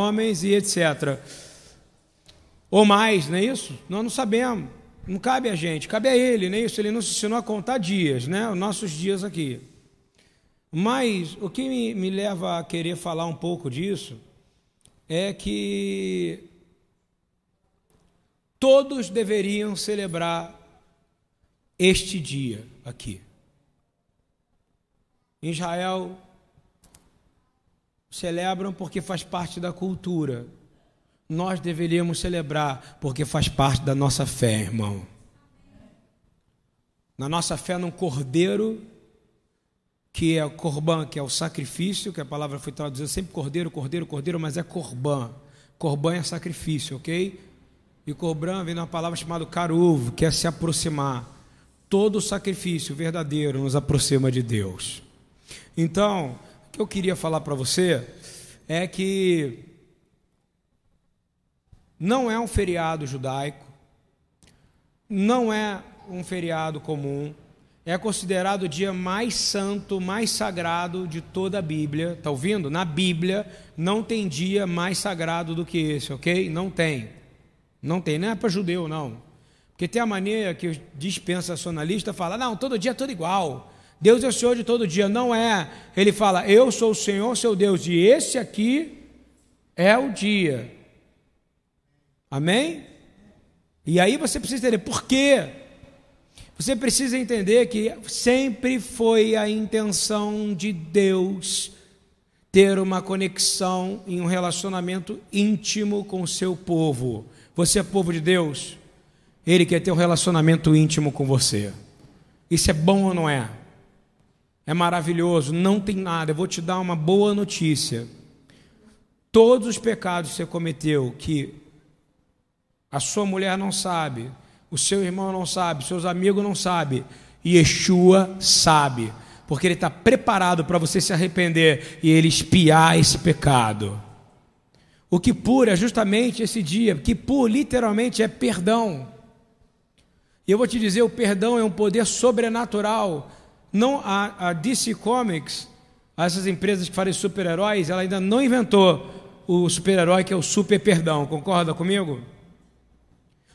homens e etc. Ou mais, não é isso? Nós não sabemos. Não cabe a gente, cabe a ele, não é isso? Ele nos ensinou a contar dias, né? Os nossos dias aqui. Mas o que me, me leva a querer falar um pouco disso é que todos deveriam celebrar este dia aqui. Israel celebram porque faz parte da cultura. Nós deveríamos celebrar porque faz parte da nossa fé, irmão. Na nossa fé num cordeiro que é o corban, que é o sacrifício, que a palavra foi traduzida sempre cordeiro, cordeiro, cordeiro, mas é corban. Corban é sacrifício, ok? E corban vem de uma palavra chamada caruvo, que é se aproximar. Todo sacrifício verdadeiro nos aproxima de Deus. Então, o que eu queria falar para você é que não é um feriado judaico, não é um feriado comum, é considerado o dia mais santo, mais sagrado de toda a Bíblia. Está ouvindo? Na Bíblia não tem dia mais sagrado do que esse, ok? Não tem. Não tem. Não é para judeu, não. Porque tem a maneira que o dispensacionalista fala: não, todo dia é tudo igual. Deus é o Senhor de todo dia. Não é. Ele fala: eu sou o Senhor, seu Deus, e esse aqui é o dia. Amém? E aí você precisa entender por quê você precisa entender que sempre foi a intenção de Deus ter uma conexão em um relacionamento íntimo com o seu povo. Você é povo de Deus, ele quer ter um relacionamento íntimo com você. Isso é bom ou não é? É maravilhoso, não tem nada. Eu vou te dar uma boa notícia. Todos os pecados que você cometeu, que a sua mulher não sabe, o seu irmão não sabe, seus amigos não sabem, Yeshua sabe, porque ele está preparado para você se arrepender e ele espiar esse pecado. O que pura é justamente esse dia, que pur literalmente é perdão. E eu vou te dizer, o perdão é um poder sobrenatural. Não a, a DC Comics, essas empresas que fazem super-heróis, ela ainda não inventou o super-herói que é o super perdão. Concorda comigo?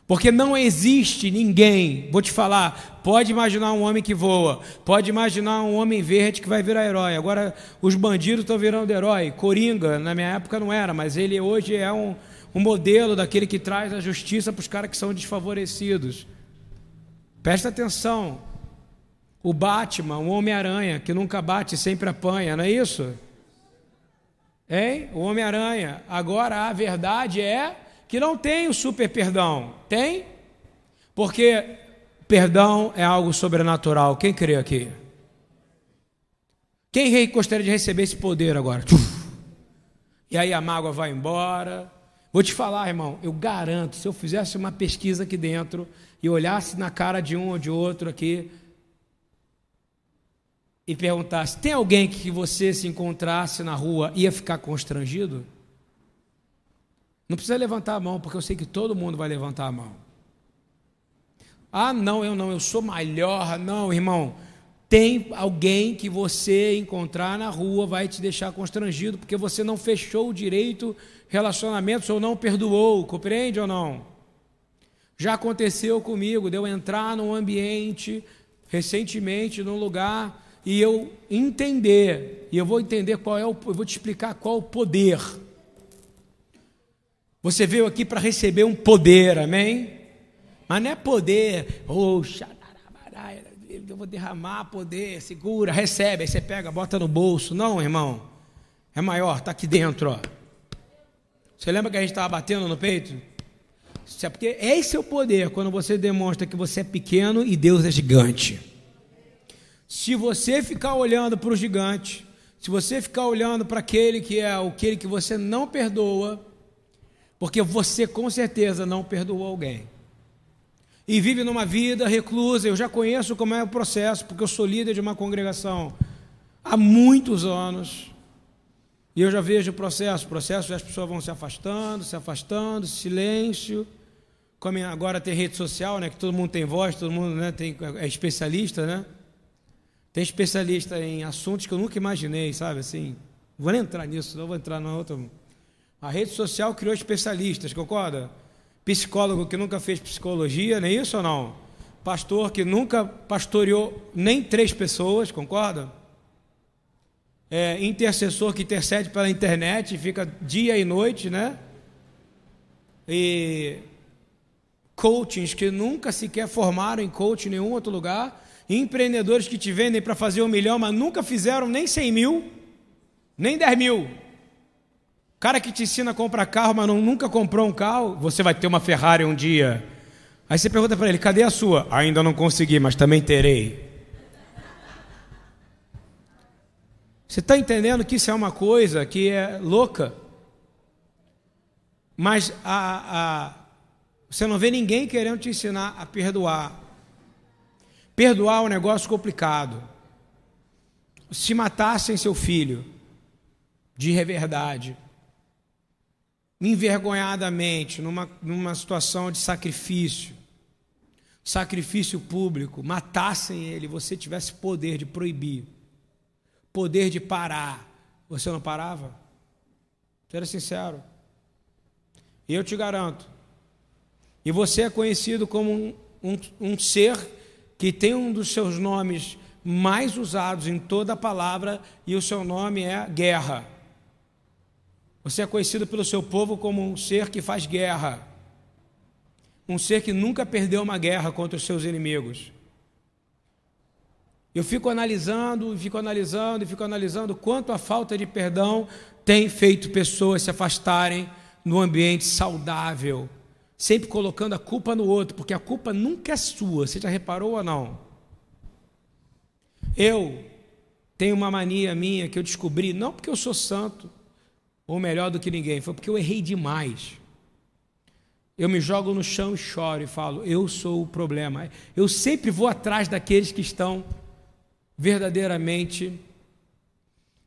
Porque não existe ninguém, vou te falar, pode imaginar um homem que voa, pode imaginar um homem verde que vai virar herói. Agora, os bandidos estão virando herói. Coringa, na minha época não era, mas ele hoje é um, um modelo daquele que traz a justiça para os caras que são desfavorecidos. Presta atenção. O Batman, o Homem-Aranha, que nunca bate, sempre apanha, não é isso? Hein? O Homem-Aranha. Agora a verdade é que não tem o super perdão. Tem? Porque perdão é algo sobrenatural. Quem crê aqui? Quem gostaria de receber esse poder agora? E aí a mágoa vai embora. Vou te falar, irmão, eu garanto, se eu fizesse uma pesquisa aqui dentro e olhasse na cara de um ou de outro aqui e perguntasse: tem alguém que você se encontrasse na rua ia ficar constrangido? Não precisa levantar a mão, porque eu sei que todo mundo vai levantar a mão. Ah, não, eu não, eu sou melhor. Não, irmão. Tem alguém que você encontrar na rua vai te deixar constrangido, porque você não fechou direito relacionamentos ou não perdoou, compreende ou não? Já aconteceu comigo, de eu entrar num ambiente recentemente, num lugar, e eu entender, e eu vou entender qual é o, eu vou te explicar qual é o poder você veio aqui para receber um poder, amém? Mas não é poder, oh, eu vou derramar poder, segura, recebe, aí você pega, bota no bolso. Não, irmão, é maior, está aqui dentro. Ó. Você lembra que a gente estava batendo no peito? É porque esse é o poder, quando você demonstra que você é pequeno e Deus é gigante. Se você ficar olhando para o gigante, se você ficar olhando para aquele que é aquele que você não perdoa, porque você com certeza não perdoou alguém. E vive numa vida reclusa. Eu já conheço como é o processo, porque eu sou líder de uma congregação há muitos anos. E eu já vejo o processo, o processo as pessoas vão se afastando, se afastando, silêncio. Como agora tem rede social, né, que todo mundo tem voz, todo mundo né, tem, é especialista, né? Tem especialista em assuntos que eu nunca imaginei, sabe assim? Vou entrar nisso, não vou entrar na outra A rede social criou especialistas, concorda? Psicólogo que nunca fez psicologia, nem é isso ou não? Pastor que nunca pastoreou nem três pessoas, concorda? É, intercessor que intercede pela internet, fica dia e noite, né? E coachings que nunca sequer formaram em coach em nenhum outro lugar, empreendedores que te vendem para fazer um milhão, mas nunca fizeram nem 100 mil, nem 10 mil. Cara que te ensina a comprar carro, mas não, nunca comprou um carro, você vai ter uma Ferrari um dia. Aí você pergunta para ele: cadê a sua? Ainda não consegui, mas também terei. Você está entendendo que isso é uma coisa que é louca? Mas a, a você não vê ninguém querendo te ensinar a perdoar. Perdoar é um negócio complicado. Se matassem seu filho, de verdade, envergonhadamente, numa, numa situação de sacrifício, sacrifício público, matassem ele, você tivesse poder de proibir, poder de parar, você não parava? Seja sincero. E eu te garanto, e você é conhecido como um, um, um ser que tem um dos seus nomes mais usados em toda a palavra, e o seu nome é guerra. Você é conhecido pelo seu povo como um ser que faz guerra, um ser que nunca perdeu uma guerra contra os seus inimigos. Eu fico analisando, fico analisando, fico analisando quanto a falta de perdão tem feito pessoas se afastarem no ambiente saudável sempre colocando a culpa no outro, porque a culpa nunca é sua. Você já reparou ou não? Eu tenho uma mania minha que eu descobri, não porque eu sou santo ou melhor do que ninguém, foi porque eu errei demais. Eu me jogo no chão e choro e falo: eu sou o problema. Eu sempre vou atrás daqueles que estão verdadeiramente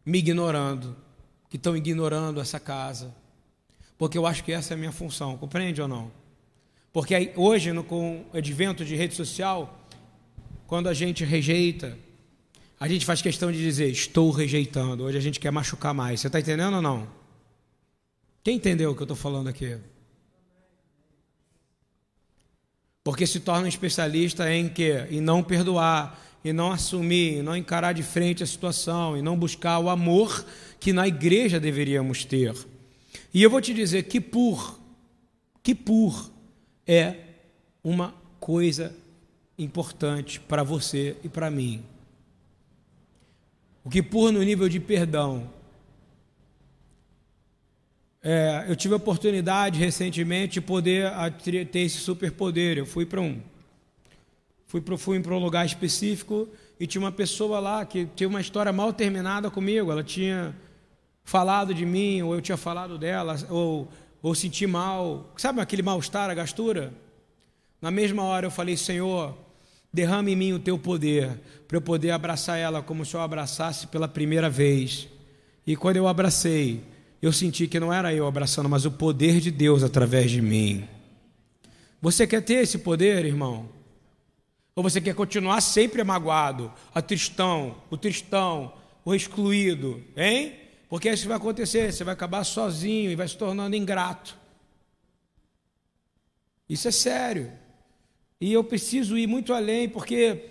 me ignorando, que estão ignorando essa casa, porque eu acho que essa é a minha função, compreende ou não? Porque hoje, no, com o advento de rede social, quando a gente rejeita, a gente faz questão de dizer, estou rejeitando. Hoje a gente quer machucar mais. Você está entendendo ou não? Quem entendeu o que eu estou falando aqui? Porque se torna um especialista em quê? Em não perdoar, em não assumir, em não encarar de frente a situação, em não buscar o amor que na igreja deveríamos ter. E eu vou te dizer que por, que por é uma coisa importante para você e para mim. O que por no nível de perdão. É, eu tive a oportunidade recentemente de poder ter esse superpoder. Eu fui para um fui para fui um lugar específico e tinha uma pessoa lá que tinha uma história mal terminada comigo. Ela tinha falado de mim, ou eu tinha falado dela, ou, ou senti mal. Sabe aquele mal-estar, a gastura? Na mesma hora eu falei, Senhor, derrame em mim o teu poder, para eu poder abraçar ela como se eu abraçasse pela primeira vez. E quando eu abracei, eu senti que não era eu abraçando, mas o poder de Deus através de mim. Você quer ter esse poder, irmão? Ou você quer continuar sempre magoado, a tristão, o tristão, o excluído, hein? Porque isso vai acontecer, você vai acabar sozinho e vai se tornando ingrato. Isso é sério. E eu preciso ir muito além, porque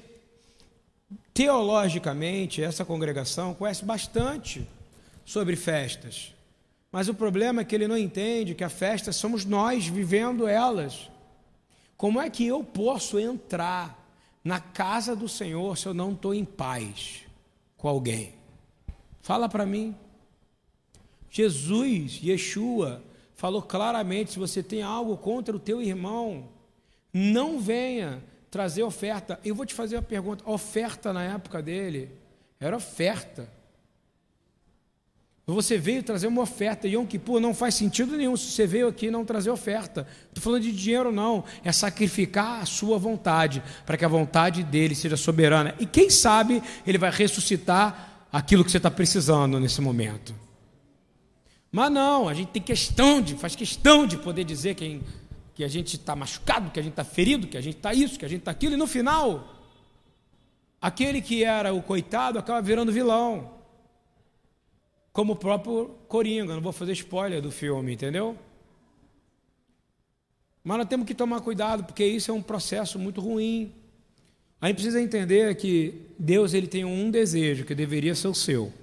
teologicamente essa congregação conhece bastante sobre festas. Mas o problema é que ele não entende que a festa somos nós vivendo elas. Como é que eu posso entrar na casa do Senhor se eu não estou em paz com alguém? Fala para mim. Jesus, Yeshua, falou claramente: se você tem algo contra o teu irmão, não venha trazer oferta. Eu vou te fazer uma pergunta: oferta na época dele era oferta. Você veio trazer uma oferta, Yom Kippur não faz sentido nenhum se você veio aqui não trazer oferta. Estou falando de dinheiro, não. É sacrificar a sua vontade, para que a vontade dele seja soberana. E quem sabe ele vai ressuscitar aquilo que você está precisando nesse momento. Mas não, a gente tem questão de, faz questão de poder dizer que, que a gente está machucado, que a gente está ferido, que a gente está isso, que a gente está aquilo, e no final, aquele que era o coitado acaba virando vilão. como o próprio Coringa, não vou fazer spoiler do filme, entendeu? Mas nós temos que tomar cuidado, porque isso é um processo muito ruim. A gente precisa entender que Deus ele tem um desejo que deveria ser o seu.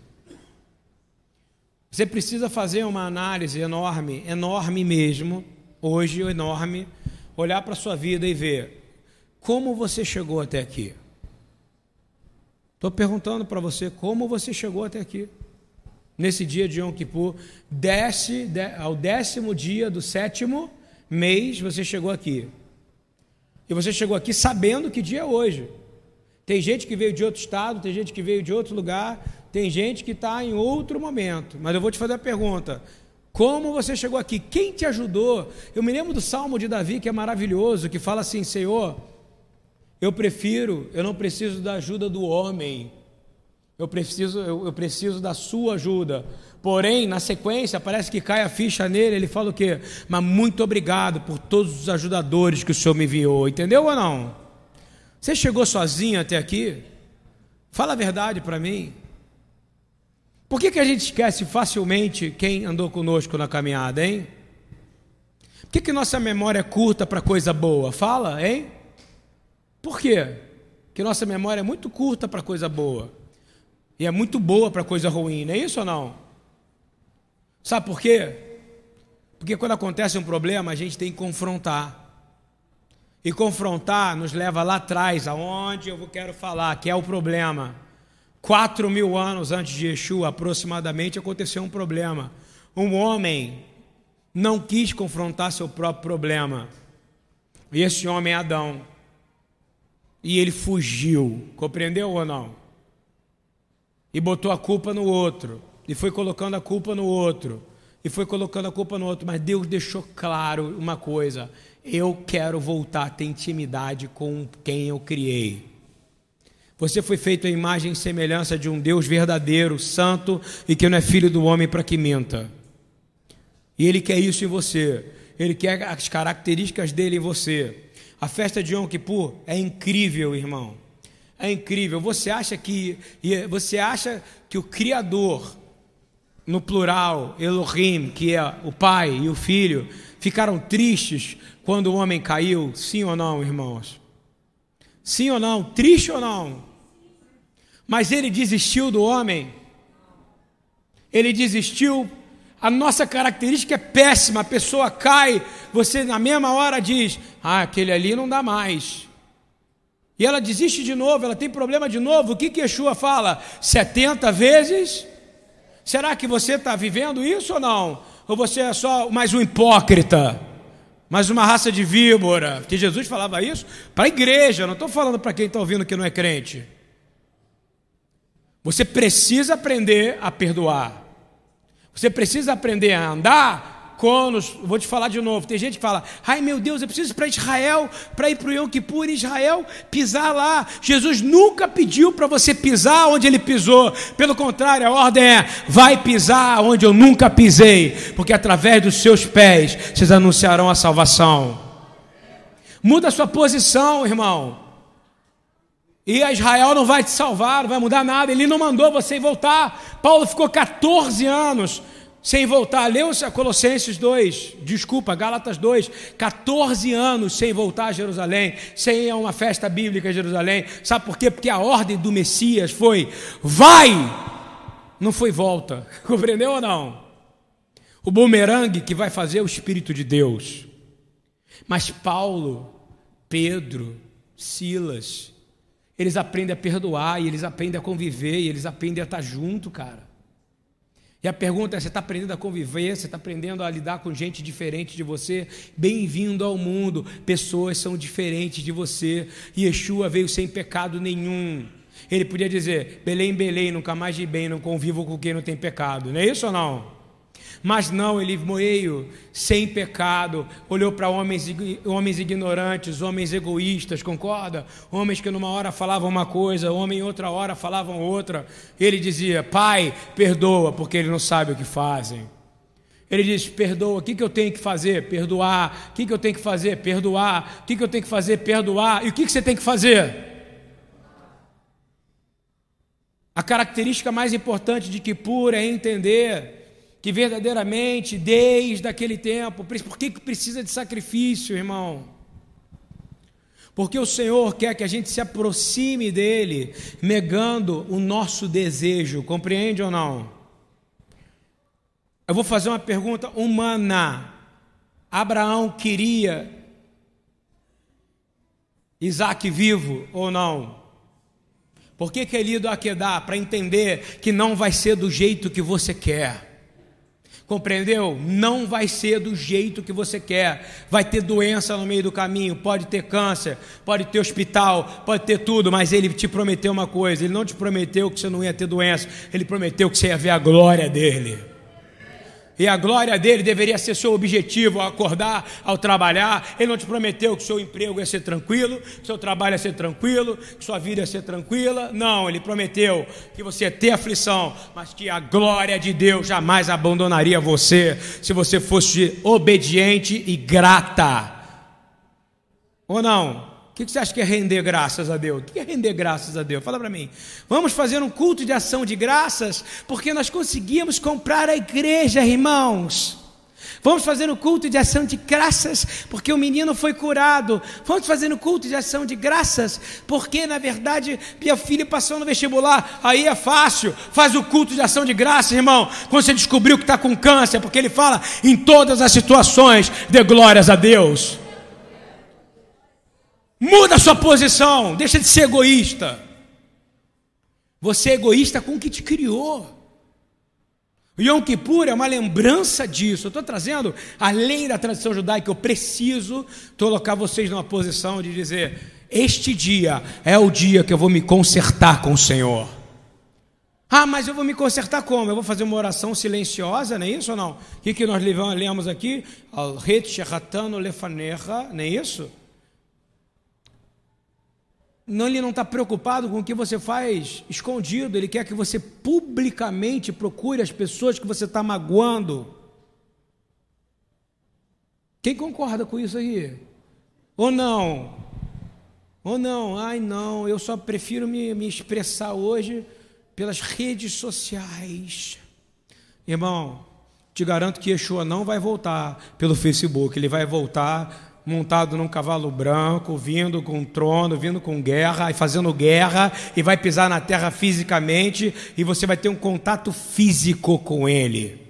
Você precisa fazer uma análise enorme, enorme mesmo, hoje enorme, olhar para a sua vida e ver como você chegou até aqui. Estou perguntando para você como você chegou até aqui. Nesse dia de Yom Kippur, desce ao décimo dia do sétimo mês você chegou aqui. E você chegou aqui sabendo que dia é hoje. Tem gente que veio de outro estado, tem gente que veio de outro lugar, tem gente que está em outro momento. Mas eu vou te fazer a pergunta: como você chegou aqui? Quem te ajudou? Eu me lembro do salmo de Davi, que é maravilhoso, que fala assim: Senhor, eu prefiro, eu não preciso da ajuda do homem, eu preciso, eu, eu preciso da sua ajuda. Porém, na sequência, parece que cai a ficha nele, ele fala o quê? Mas muito obrigado por todos os ajudadores que o Senhor me enviou. Entendeu ou não? Você chegou sozinho até aqui? Fala a verdade para mim. Por que, que a gente esquece facilmente quem andou conosco na caminhada, hein? Por que, que nossa memória é curta para coisa boa? Fala, hein? Por quê? Que nossa memória é muito curta para coisa boa. E é muito boa para coisa ruim, não é isso ou não? Sabe por quê? Porque quando acontece um problema, a gente tem que confrontar. E confrontar nos leva lá atrás, aonde eu quero falar, que é o problema. Quatro mil anos antes de Yeshua, aproximadamente, aconteceu um problema. Um homem não quis confrontar seu próprio problema. E esse homem é Adão. E ele fugiu. Compreendeu ou não? e botou a culpa no outro, e foi colocando a culpa no outro, e foi colocando a culpa no outro, mas Deus deixou claro uma coisa: eu quero voltar a ter intimidade com quem eu criei. Você foi feito à imagem e semelhança de um Deus verdadeiro, santo e que não é filho do homem para que minta. E Ele quer isso em você. Ele quer as características dele em você. A festa de Yom Kippur é incrível, irmão é incrível. Você acha que você acha que o Criador, no plural, Elohim, que é o Pai e o Filho, ficaram tristes quando o homem caiu? Sim ou não, irmãos? Sim ou não? Triste ou não? Mas ele desistiu do homem. Ele desistiu. A nossa característica é péssima. A pessoa cai, você na mesma hora diz: Ah, aquele ali não dá mais. E ela desiste de novo, ela tem problema de novo. O que Yeshua fala? 70 vezes? Será que você está vivendo isso ou não? Ou você é só mais um hipócrita? Mais uma raça de víbora? Porque Jesus falava isso para a igreja, não estou falando para quem está ouvindo que não é crente. Você precisa aprender a perdoar. Você precisa aprender a andar Vou te falar de novo. Tem gente que fala: ai meu Deus, eu preciso ir para Israel, para ir para o Yom Kippur, Israel, pisar lá. Jesus nunca pediu para você pisar onde ele pisou. Pelo contrário, a ordem é: vai pisar onde eu nunca pisei, porque através dos seus pés vocês anunciarão a salvação. Muda a sua posição, irmão. E Israel não vai te salvar, não vai mudar nada. Ele não mandou você voltar. Paulo ficou 14 anos sem voltar. Leu Colossenses 2, desculpa, Gálatas 2, 14 anos sem voltar a Jerusalém, sem ir a uma festa bíblica em Jerusalém. Sabe por quê? Porque a ordem do Messias foi: vai! Não foi volta. Compreendeu ou não? O bumerangue que vai fazer o Espírito de Deus. Mas Paulo, Pedro, Silas, eles aprendem a perdoar, e eles aprendem a conviver, e eles aprendem a estar junto, cara. E a pergunta é: você está aprendendo a conviver? Você está aprendendo a lidar com gente diferente de você? Bem-vindo ao mundo. Pessoas são diferentes de você. Yeshua veio sem pecado nenhum. Ele podia dizer: Belém, Belém, nunca mais de bem, não convivo com quem não tem pecado. Não é isso ou não? Mas não, ele veio sem pecado, olhou para homens, homens ignorantes, homens egoístas, concorda? Homens que numa hora falavam uma coisa, homem em outra hora falavam outra. Ele dizia: Pai, perdoa, porque eles não sabem o que fazem. Ele diz: Perdoa, o que, que eu tenho que fazer? Perdoar. O que, que eu tenho que fazer? Perdoar. O que, que eu tenho que fazer? Perdoar. E o que, que você tem que fazer? A característica mais importante de Kippur é entender que verdadeiramente, desde aquele tempo, por que precisa de sacrifício, irmão? Porque o Senhor quer que a gente se aproxime dele, negando o nosso desejo, compreende ou não? Eu vou fazer uma pergunta humana. Abraão queria Isaac vivo ou não? Por que, que ele ia do Aquedá? Para entender que não vai ser do jeito que você quer. Compreendeu? Não vai ser do jeito que você quer. Vai ter doença no meio do caminho, pode ter câncer, pode ter hospital, pode ter tudo, mas ele te prometeu uma coisa: ele não te prometeu que você não ia ter doença, ele prometeu que você ia ver a glória dele. E a glória dele deveria ser seu objetivo ao acordar, ao trabalhar. Ele não te prometeu que seu emprego ia ser tranquilo, que seu trabalho ia ser tranquilo, que sua vida ia ser tranquila. Não, ele prometeu que você ia ter aflição, mas que a glória de Deus jamais abandonaria você se você fosse obediente e grata. Ou não? O que você acha que é render graças a Deus? O que é render graças a Deus? Fala para mim. Vamos fazer um culto de ação de graças, porque nós conseguimos comprar a igreja, irmãos. Vamos fazer um culto de ação de graças, porque o menino foi curado. Vamos fazer um culto de ação de graças, porque na verdade minha filha passou no vestibular. Aí é fácil. Faz o culto de ação de graças, irmão. Quando você descobriu que está com câncer, porque ele fala em todas as situações, dê glórias a Deus. Muda a sua posição, deixa de ser egoísta. Você é egoísta com o que te criou. O Yom Kippur é uma lembrança disso. Eu estou trazendo, além da tradição judaica, eu preciso colocar vocês numa posição de dizer: este dia é o dia que eu vou me consertar com o Senhor. Ah, mas eu vou me consertar como? Eu vou fazer uma oração silenciosa, não é isso ou não? O que, que nós lemos aqui? Al-Het Shehatano não é isso? Não, ele não está preocupado com o que você faz escondido, ele quer que você publicamente procure as pessoas que você está magoando. Quem concorda com isso aí? Ou não? Ou não? Ai, não, eu só prefiro me, me expressar hoje pelas redes sociais. Irmão, te garanto que Yeshua não vai voltar pelo Facebook, ele vai voltar montado num cavalo branco, vindo com trono, vindo com guerra, e fazendo guerra, e vai pisar na terra fisicamente, e você vai ter um contato físico com ele.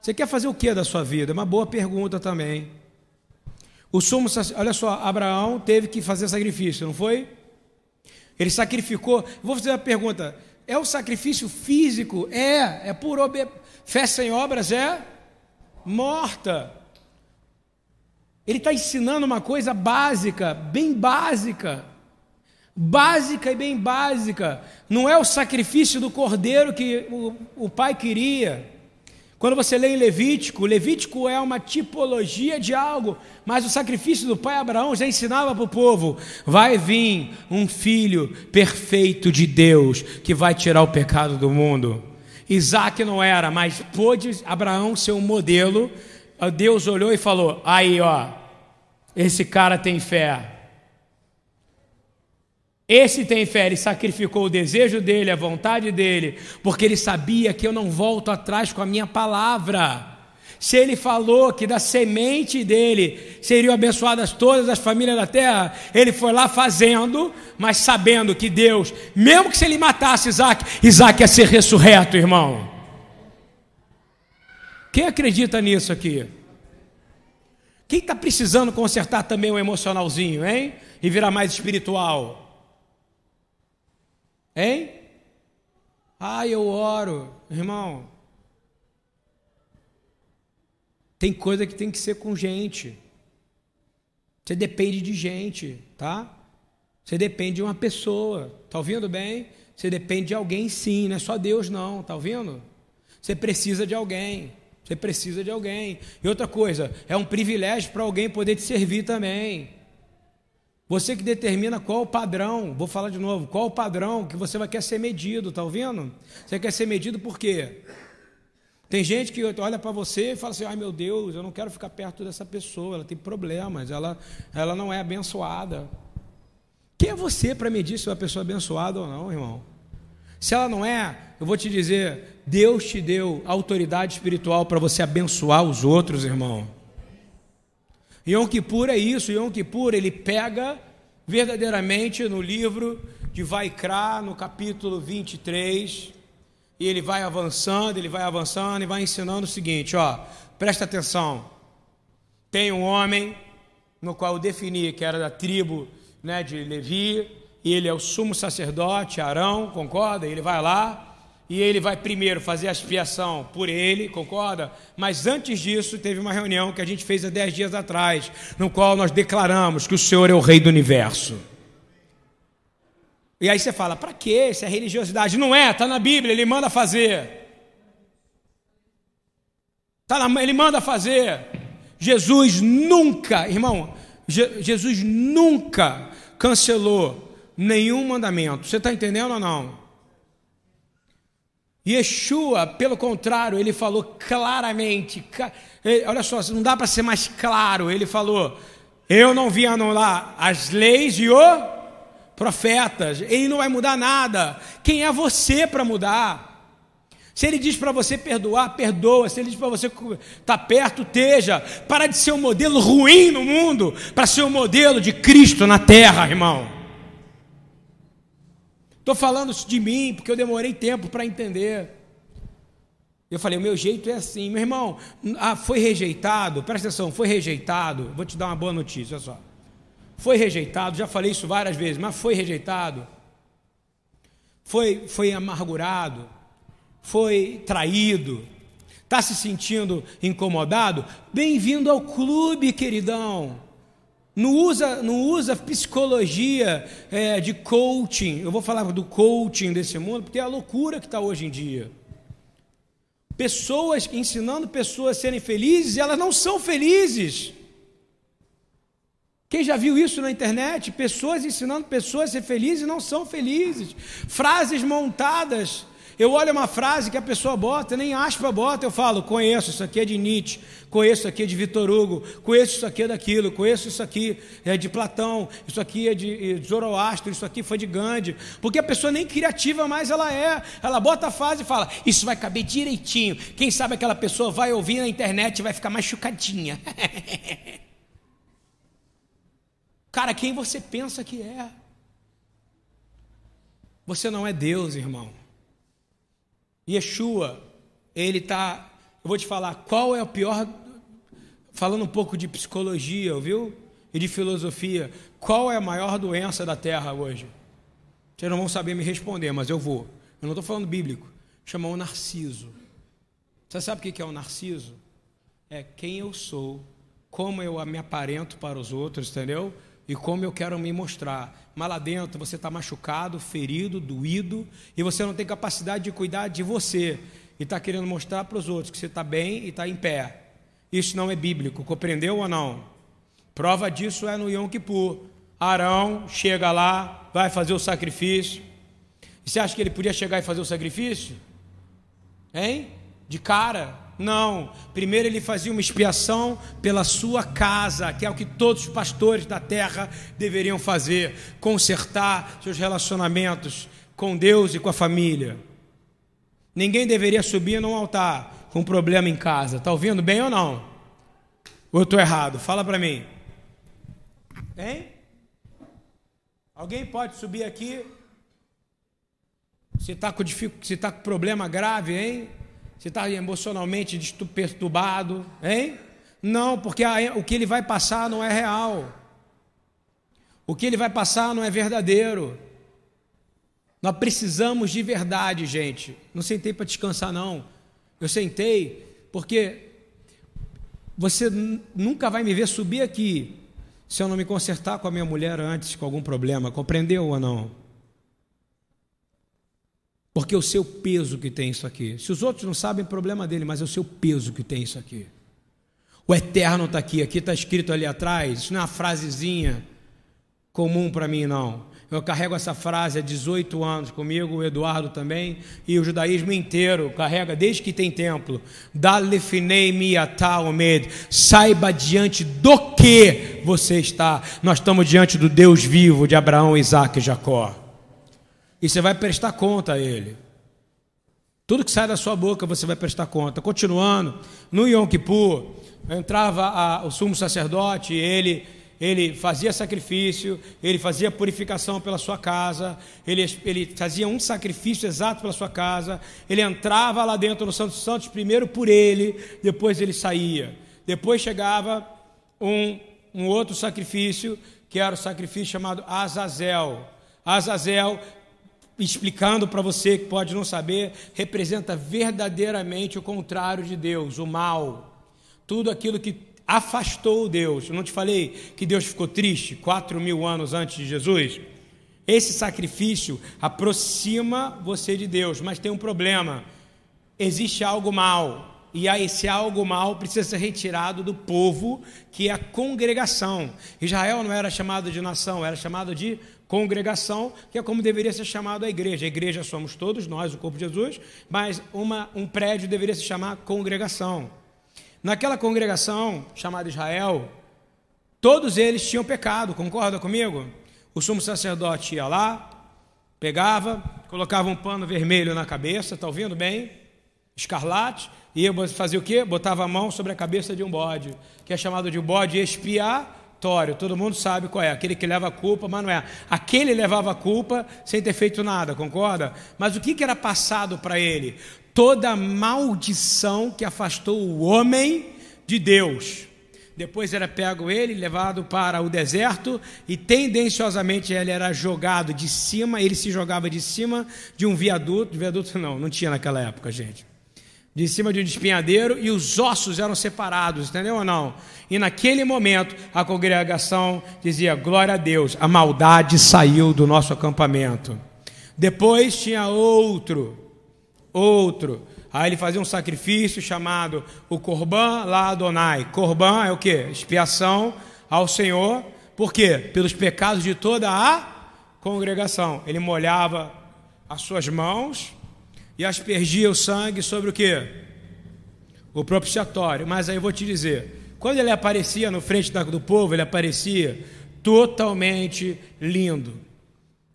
Você quer fazer o que da sua vida? É uma boa pergunta também. O sumo, olha só, Abraão teve que fazer sacrifício, não foi? Ele sacrificou. Vou fazer uma pergunta: é o sacrifício físico? É, é por obediência. Fé sem obras é morta. Ele está ensinando uma coisa básica, bem básica. Básica e bem básica. Não é o sacrifício do cordeiro que o, o pai queria. Quando você lê em Levítico, Levítico é uma tipologia de algo, mas o sacrifício do pai Abraão já ensinava para o povo: vai vir um filho perfeito de Deus que vai tirar o pecado do mundo. Isaac não era, mas pôde Abraão ser um modelo Deus olhou e falou: aí, ó, esse cara tem fé. Esse tem fé, ele sacrificou o desejo dele, a vontade dele, porque ele sabia que eu não volto atrás com a minha palavra. Se ele falou que da semente dele seriam abençoadas todas as famílias da terra, ele foi lá fazendo, mas sabendo que Deus, mesmo que se ele matasse Isaac, Isaac ia ser ressurreto, irmão. Quem acredita nisso aqui? Quem está precisando consertar também o emocionalzinho, hein? E virar mais espiritual? Hein? Ah, eu oro, irmão. Tem coisa que tem que ser com gente. Você depende de gente, tá? Você depende de uma pessoa. Tá ouvindo bem? Você depende de alguém, sim. Não é só Deus, não. Tá ouvindo? Você precisa de alguém. Você precisa de alguém. E outra coisa, é um privilégio para alguém poder te servir também. Você que determina qual o padrão, vou falar de novo, qual o padrão que você vai querer ser medido, tá ouvindo? Você quer ser medido por quê? Tem gente que olha para você e fala assim: ai meu Deus, eu não quero ficar perto dessa pessoa, ela tem problemas, ela, ela não é abençoada. Quem é você para medir se é uma pessoa abençoada ou não, irmão? Se ela não é, eu vou te dizer, Deus te deu autoridade espiritual para você abençoar os outros, irmão. Yom Kippur é isso, Yom Kippur, ele pega verdadeiramente no livro de Vaikra, no capítulo 23, e ele vai avançando, ele vai avançando e vai ensinando o seguinte, ó, presta atenção. Tem um homem no qual eu defini que era da tribo né, de Levi, e ele é o sumo sacerdote, Arão, concorda? Ele vai lá, e ele vai primeiro fazer a expiação por ele, concorda? Mas antes disso, teve uma reunião que a gente fez há dez dias atrás, no qual nós declaramos que o Senhor é o Rei do universo. E aí você fala, para que isso é religiosidade? Não é, está na Bíblia, ele manda fazer. Tá na, ele manda fazer. Jesus nunca, irmão, Je, Jesus nunca cancelou nenhum mandamento. Você está entendendo ou não? Yeshua, pelo contrário, ele falou claramente, olha só, não dá para ser mais claro, ele falou: Eu não vim anular as leis e o profetas, ele não vai mudar nada. Quem é você para mudar? Se ele diz para você perdoar, perdoa. Se ele diz para você estar tá perto, esteja. Para de ser um modelo ruim no mundo, para ser um modelo de Cristo na terra, irmão. Estou falando de mim porque eu demorei tempo para entender. Eu falei, o meu jeito é assim, meu irmão. Ah, foi rejeitado, presta atenção, foi rejeitado. Vou te dar uma boa notícia, olha só. Foi rejeitado, já falei isso várias vezes, mas foi rejeitado. Foi, foi amargurado, foi traído, está se sentindo incomodado? Bem-vindo ao clube, queridão. Não usa, não usa psicologia é, de coaching. Eu vou falar do coaching desse mundo, porque é a loucura que está hoje em dia. Pessoas ensinando pessoas a serem felizes, elas não são felizes. Quem já viu isso na internet? Pessoas ensinando pessoas a ser felizes e não são felizes. Frases montadas eu olho uma frase que a pessoa bota, nem aspa bota, eu falo, conheço, isso aqui é de Nietzsche, conheço isso aqui é de Vitor Hugo, conheço isso aqui é daquilo, conheço isso aqui é de Platão, isso aqui é de Zoroastro, isso aqui foi de Gandhi, porque a pessoa nem criativa mais ela é, ela bota a frase e fala, isso vai caber direitinho, quem sabe aquela pessoa vai ouvir na internet e vai ficar mais chucadinha. Cara, quem você pensa que é? Você não é Deus, irmão. Yeshua, ele está. Eu vou te falar qual é o pior. Falando um pouco de psicologia, viu? E de filosofia. Qual é a maior doença da terra hoje? Vocês não vão saber me responder, mas eu vou. Eu não estou falando bíblico. Chama o narciso. Você sabe o que é o narciso? É quem eu sou, como eu me aparento para os outros, entendeu? E como eu quero me mostrar. Mas lá dentro você está machucado, ferido, doído, e você não tem capacidade de cuidar de você, e está querendo mostrar para os outros que você está bem e está em pé. Isso não é bíblico, compreendeu ou não? Prova disso é no Yom Kippur. Arão chega lá, vai fazer o sacrifício. E você acha que ele podia chegar e fazer o sacrifício? Hein? De cara? Não. Primeiro ele fazia uma expiação pela sua casa, que é o que todos os pastores da terra deveriam fazer: consertar seus relacionamentos com Deus e com a família. Ninguém deveria subir num altar com um problema em casa. Está ouvindo bem ou não? Ou eu estou errado? Fala para mim. Hein? Alguém pode subir aqui? Se está com, se tá com problema grave, hein? Você está emocionalmente perturbado, hein? Não, porque a, o que ele vai passar não é real. O que ele vai passar não é verdadeiro. Nós precisamos de verdade, gente. Não sentei para descansar, não. Eu sentei porque você nunca vai me ver subir aqui se eu não me consertar com a minha mulher antes, com algum problema. Compreendeu ou não? Porque é o seu peso que tem isso aqui. Se os outros não sabem, problema dele, mas é o seu peso que tem isso aqui. O eterno está aqui, aqui está escrito ali atrás. Isso não é uma frasezinha comum para mim, não. Eu carrego essa frase há 18 anos comigo, o Eduardo também, e o judaísmo inteiro carrega desde que tem templo. Dalefinei miataomed. Saiba diante do que você está. Nós estamos diante do Deus vivo de Abraão, Isaac e Jacó. E você vai prestar conta a ele. Tudo que sai da sua boca você vai prestar conta. Continuando, no Yom Kippur, entrava a, o sumo sacerdote, ele, ele fazia sacrifício, ele fazia purificação pela sua casa, ele, ele fazia um sacrifício exato pela sua casa, ele entrava lá dentro no Santo Santos, primeiro por ele, depois ele saía. Depois chegava um, um outro sacrifício, que era o sacrifício chamado Azazel. Azazel explicando para você que pode não saber, representa verdadeiramente o contrário de Deus, o mal. Tudo aquilo que afastou Deus. Eu não te falei que Deus ficou triste quatro mil anos antes de Jesus? Esse sacrifício aproxima você de Deus, mas tem um problema: existe algo mal. E aí, esse algo mal precisa ser retirado do povo, que é a congregação. Israel não era chamado de nação, era chamado de congregação, que é como deveria ser chamado a igreja. A igreja somos todos nós, o corpo de Jesus, mas uma, um prédio deveria se chamar congregação. Naquela congregação chamada Israel, todos eles tinham pecado, concorda comigo? O sumo sacerdote ia lá, pegava, colocava um pano vermelho na cabeça, está ouvindo bem? Escarlate, ia fazer o quê? Botava a mão sobre a cabeça de um bode, que é chamado de bode expiar todo mundo sabe qual é, aquele que leva a culpa, mas não é. Aquele levava a culpa sem ter feito nada, concorda? Mas o que, que era passado para ele? Toda maldição que afastou o homem de Deus. Depois era pego ele, levado para o deserto, e tendenciosamente ele era jogado de cima, ele se jogava de cima de um viaduto, viaduto não, não tinha naquela época, gente de cima de um espinhadeiro e os ossos eram separados, entendeu ou não? E naquele momento a congregação dizia: Glória a Deus, a maldade saiu do nosso acampamento. Depois tinha outro, outro. Aí ele fazia um sacrifício chamado o Corban lá Adonai. Corban é o que? Expiação ao Senhor. Por quê? Pelos pecados de toda a congregação. Ele molhava as suas mãos e aspergia o sangue sobre o que? O propiciatório. Mas aí eu vou te dizer: quando ele aparecia no frente do povo, ele aparecia totalmente lindo,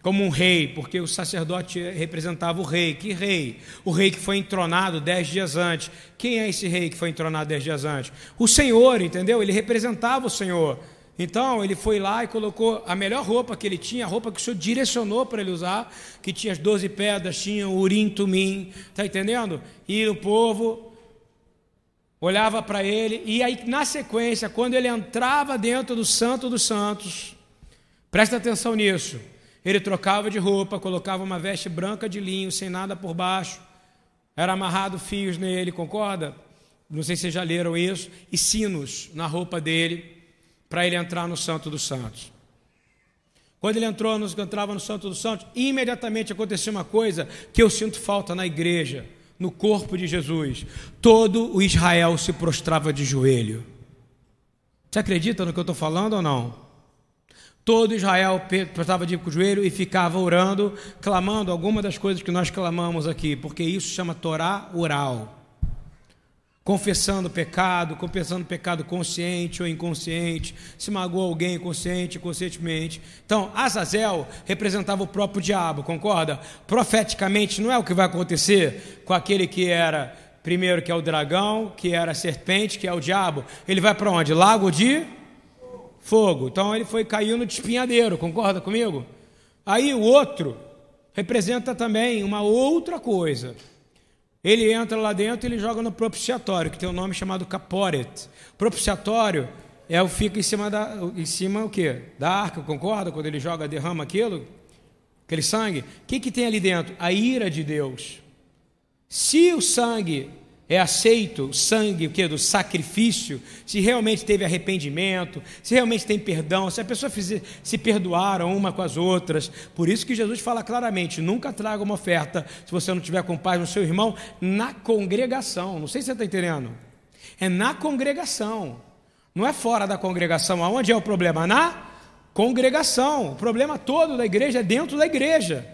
como um rei, porque o sacerdote representava o rei. Que rei? O rei que foi entronado dez dias antes. Quem é esse rei que foi entronado dez dias antes? O Senhor, entendeu? Ele representava o Senhor. Então ele foi lá e colocou a melhor roupa que ele tinha, a roupa que o Senhor direcionou para ele usar, que tinha as doze pedras, tinha o urim, tumim, está entendendo? E o povo olhava para ele, e aí na sequência, quando ele entrava dentro do Santo dos Santos, presta atenção nisso, ele trocava de roupa, colocava uma veste branca de linho, sem nada por baixo, era amarrado fios nele, concorda? Não sei se vocês já leram isso, e sinos na roupa dele para ele entrar no Santo dos Santos. Quando ele entrou, nos, entrava no Santo dos Santos, imediatamente acontecia uma coisa que eu sinto falta na igreja, no corpo de Jesus. Todo o Israel se prostrava de joelho. Você acredita no que eu estou falando ou não? Todo Israel prostrava de joelho e ficava orando, clamando alguma das coisas que nós clamamos aqui, porque isso chama Torá oral confessando pecado, confessando pecado consciente ou inconsciente, se magoou alguém consciente, inconscientemente. Então, Azazel representava o próprio diabo, concorda? Profeticamente, não é o que vai acontecer com aquele que era, primeiro, que é o dragão, que era a serpente, que é o diabo. Ele vai para onde? Lago de fogo. Então, ele foi caindo de espinhadeiro, concorda comigo? Aí, o outro representa também uma outra coisa. Ele entra lá dentro e ele joga no propiciatório, que tem um nome chamado caporet. Propiciatório é o fica em cima da em cima o quê? Da arca, concorda? Quando ele joga, derrama aquilo, aquele sangue. O que, que tem ali dentro? A ira de Deus. Se o sangue é aceito o sangue o que do sacrifício, se realmente teve arrependimento, se realmente tem perdão, se a pessoa fizer, se perdoaram uma com as outras. Por isso que Jesus fala claramente: nunca traga uma oferta se você não tiver com paz no seu irmão na congregação. Não sei se você está entendendo. É na congregação. Não é fora da congregação. Aonde é o problema? Na congregação. O problema todo da igreja é dentro da igreja.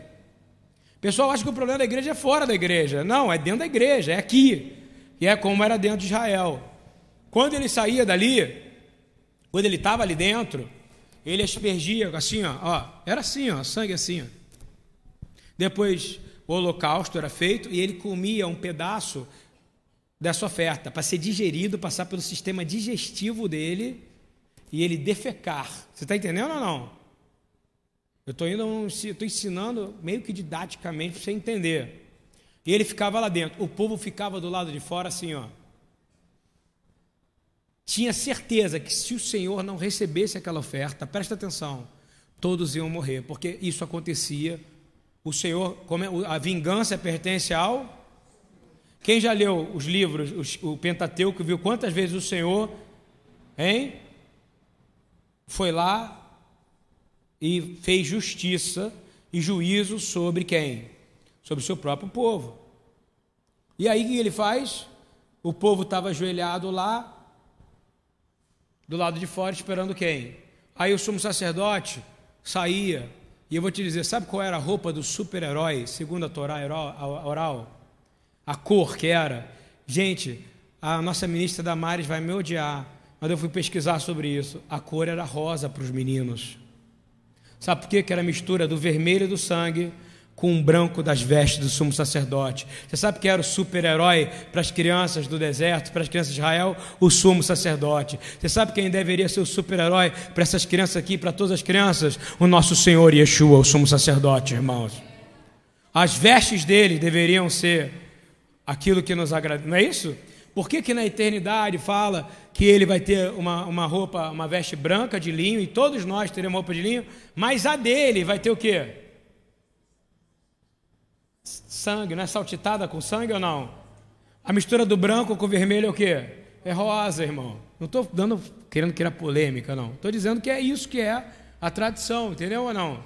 O pessoal acha que o problema da igreja é fora da igreja. Não, é dentro da igreja, é aqui e é como era dentro de Israel. Quando ele saía dali, quando ele estava ali dentro, ele aspergia assim, ó, ó, era assim, ó, sangue assim, ó. Depois o holocausto era feito e ele comia um pedaço dessa oferta para ser digerido, passar pelo sistema digestivo dele e ele defecar. Você está entendendo ou não? Eu estou ensinando meio que didaticamente para você entender. E ele ficava lá dentro. O povo ficava do lado de fora assim, ó. Tinha certeza que se o Senhor não recebesse aquela oferta, presta atenção, todos iam morrer, porque isso acontecia. O Senhor, é, a vingança pertence ao. Quem já leu os livros, o Pentateuco, viu quantas vezes o Senhor, hein? Foi lá e fez justiça e juízo sobre quem? Sobre o seu próprio povo. E aí o que ele faz? O povo estava ajoelhado lá, do lado de fora, esperando quem? Aí o sumo sacerdote saía, e eu vou te dizer: sabe qual era a roupa do super-herói, segundo a Torá oral? A cor que era. Gente, a nossa ministra Damares vai me odiar, mas eu fui pesquisar sobre isso. A cor era rosa para os meninos. Sabe por quê? Que era mistura do vermelho do sangue com o branco das vestes do sumo sacerdote. Você sabe que era o super-herói para as crianças do deserto, para as crianças de Israel? O sumo sacerdote. Você sabe quem deveria ser o super-herói para essas crianças aqui, para todas as crianças? O nosso Senhor Yeshua, o sumo sacerdote, irmãos. As vestes dele deveriam ser aquilo que nos agrada. Não é isso? Por que, que na eternidade fala que ele vai ter uma, uma roupa, uma veste branca de linho, e todos nós teremos roupa de linho, mas a dele vai ter o quê? Sangue, não é saltitada com sangue ou não? A mistura do branco com o vermelho é o quê? É rosa, irmão. Não estou dando, querendo criar polêmica, não. Estou dizendo que é isso que é a tradição, entendeu ou não?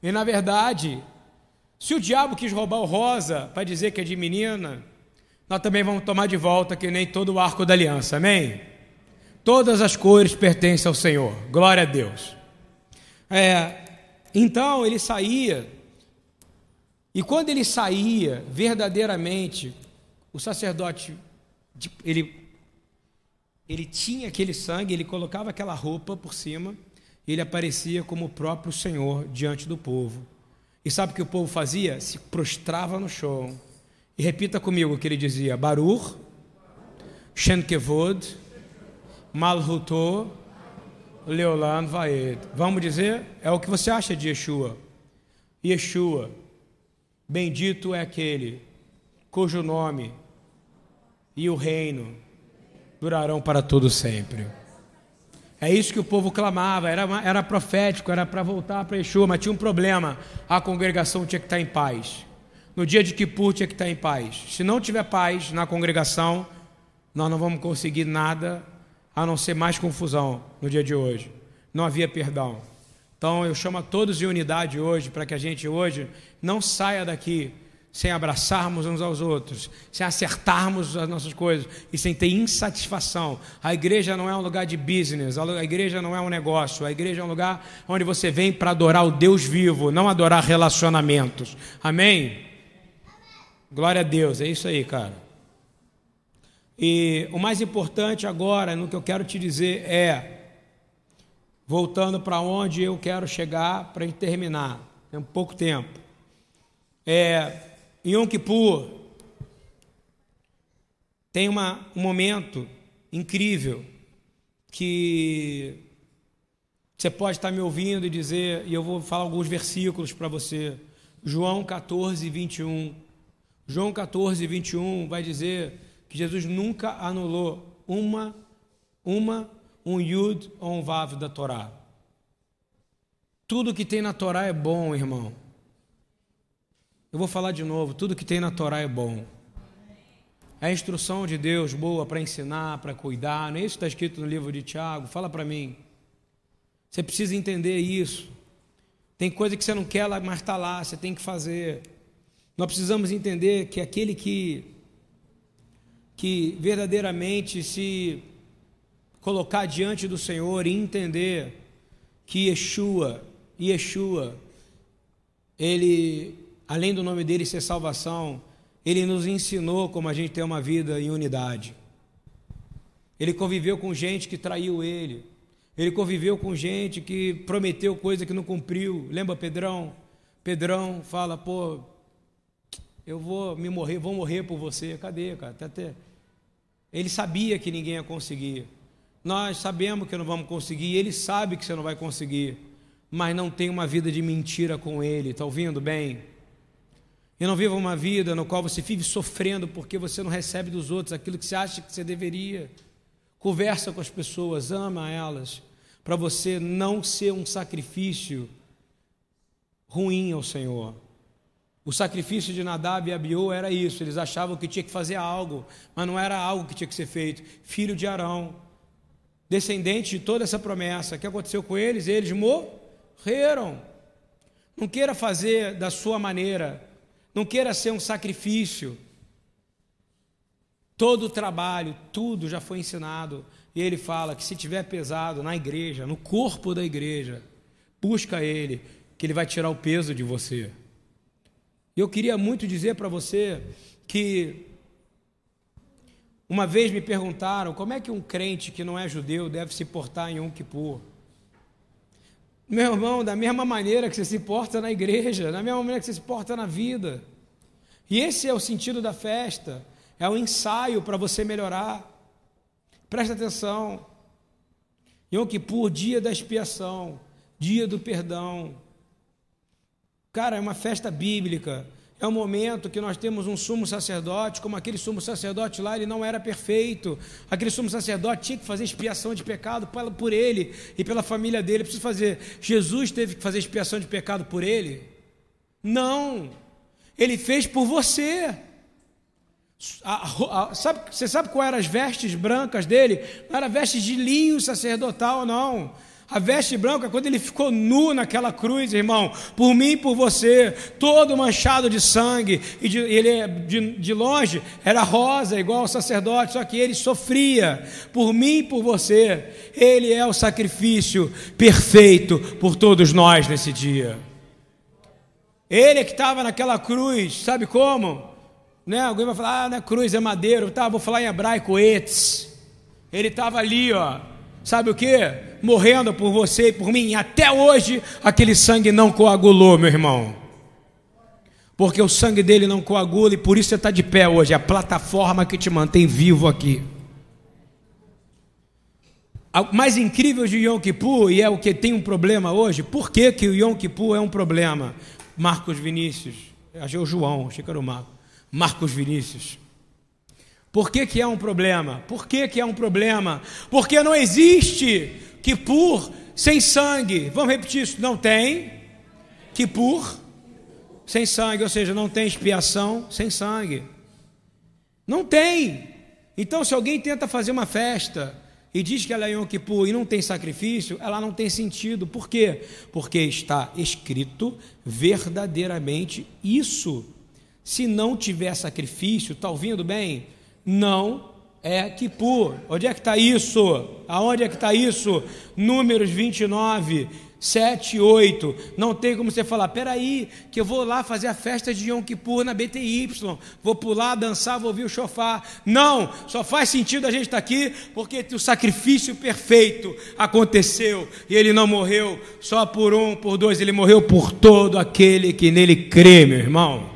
E na verdade, se o diabo quis roubar o rosa para dizer que é de menina, nós também vamos tomar de volta que nem todo o arco da aliança, amém? Todas as cores pertencem ao Senhor, glória a Deus. É, então ele saía e quando ele saía, verdadeiramente, o sacerdote, ele, ele tinha aquele sangue, ele colocava aquela roupa por cima, ele aparecia como o próprio Senhor diante do povo. E sabe o que o povo fazia? Se prostrava no chão. E repita comigo o que ele dizia: Baruch, Shenkevod, Malhuto, Leolan Vaed. Vamos dizer? É o que você acha de Yeshua. Yeshua Bendito é aquele cujo nome e o reino durarão para todo sempre. É isso que o povo clamava, era, era profético, era para voltar para Yeshua, mas tinha um problema: a congregação tinha que estar em paz. No dia de Kippur tinha que estar em paz. Se não tiver paz na congregação, nós não vamos conseguir nada a não ser mais confusão no dia de hoje. Não havia perdão. Então eu chamo a todos em unidade hoje, para que a gente hoje não saia daqui sem abraçarmos uns aos outros, sem acertarmos as nossas coisas e sem ter insatisfação. A igreja não é um lugar de business, a igreja não é um negócio, a igreja é um lugar onde você vem para adorar o Deus vivo, não adorar relacionamentos. Amém? Glória a Deus, é isso aí, cara. E o mais importante agora, no que eu quero te dizer, é voltando para onde eu quero chegar para terminar. Tem um pouco tempo. É, em Yom Kippur, tem uma, um momento incrível que você pode estar me ouvindo e dizer, e eu vou falar alguns versículos para você. João 14, 21. João 14, 21 vai dizer que Jesus nunca anulou uma, uma um Yud ou um Vav da Torá. Tudo que tem na Torá é bom, irmão. Eu vou falar de novo: tudo que tem na Torá é bom. É a instrução de Deus boa para ensinar, para cuidar. Não é isso que está escrito no livro de Tiago? Fala para mim. Você precisa entender isso. Tem coisa que você não quer, mas está lá, você tem que fazer. Nós precisamos entender que aquele que, que verdadeiramente se colocar diante do Senhor e entender que Yeshua, Yeshua, ele, além do nome dele ser salvação, ele nos ensinou como a gente tem uma vida em unidade. Ele conviveu com gente que traiu ele. Ele conviveu com gente que prometeu coisa que não cumpriu. Lembra Pedrão? Pedrão fala, pô, eu vou me morrer, vou morrer por você. Cadê, cara? Até, até... Ele sabia que ninguém ia conseguir. Nós sabemos que não vamos conseguir, ele sabe que você não vai conseguir, mas não tem uma vida de mentira com ele, está ouvindo bem? E não viva uma vida no qual você vive sofrendo porque você não recebe dos outros aquilo que você acha que você deveria. Conversa com as pessoas, ama elas, para você não ser um sacrifício ruim ao Senhor. O sacrifício de Nadab e Abiú era isso, eles achavam que tinha que fazer algo, mas não era algo que tinha que ser feito. Filho de Arão, descendente de toda essa promessa, o que aconteceu com eles? Eles morreram. Não queira fazer da sua maneira, não queira ser um sacrifício. Todo o trabalho, tudo já foi ensinado. E ele fala que se tiver pesado na igreja, no corpo da igreja, busca ele, que ele vai tirar o peso de você. Eu queria muito dizer para você que uma vez me perguntaram como é que um crente que não é judeu deve se portar em um Kippur. Meu irmão, da mesma maneira que você se porta na igreja, da mesma maneira que você se porta na vida. E esse é o sentido da festa. É o um ensaio para você melhorar. Presta atenção. Yom Kippur, dia da expiação, dia do perdão. Cara, é uma festa bíblica. É um momento que nós temos um sumo sacerdote, como aquele sumo sacerdote lá, ele não era perfeito. Aquele sumo sacerdote tinha que fazer expiação de pecado por ele e pela família dele. Precisa fazer. Jesus teve que fazer expiação de pecado por ele? Não. Ele fez por você. A, a, sabe, você sabe qual eram as vestes brancas dele? Não era vestes de linho sacerdotal, não. A veste branca, quando ele ficou nu naquela cruz, irmão, por mim e por você, todo manchado de sangue, e de, ele de, de longe era rosa, igual ao sacerdote, só que ele sofria por mim e por você. Ele é o sacrifício perfeito por todos nós nesse dia. Ele é que estava naquela cruz, sabe como? Né? Alguém vai falar, ah, não é cruz, é madeiro. Tá, vou falar em hebraico, etz. Ele estava ali, ó. Sabe o que? Morrendo por você e por mim. Até hoje aquele sangue não coagulou, meu irmão. Porque o sangue dele não coagula e por isso você está de pé hoje. É a plataforma que te mantém vivo aqui. O mais incrível de Yom Kippur, e é o que tem um problema hoje, por que, que o Yom Kippur é um problema? Marcos Vinícius, achei o João, achei que era o Marcos. Marcos Vinícius. Por que, que é um problema? Por que, que é um problema? Porque não existe que por sem sangue. Vamos repetir isso? Não tem que por sem sangue, ou seja, não tem expiação sem sangue. Não tem. Então, se alguém tenta fazer uma festa e diz que ela é Yom Kippur e não tem sacrifício, ela não tem sentido. Por quê? Porque está escrito verdadeiramente isso. Se não tiver sacrifício, está ouvindo bem? Não é Kippur. Onde é que está isso? Aonde é que está isso? Números 29, 7 e 8. Não tem como você falar, peraí, que eu vou lá fazer a festa de Yom Kippur na BTY. Vou pular, dançar, vou ouvir o chofar. Não, só faz sentido a gente estar tá aqui porque o sacrifício perfeito aconteceu. E ele não morreu só por um, por dois, ele morreu por todo aquele que nele crê, meu irmão.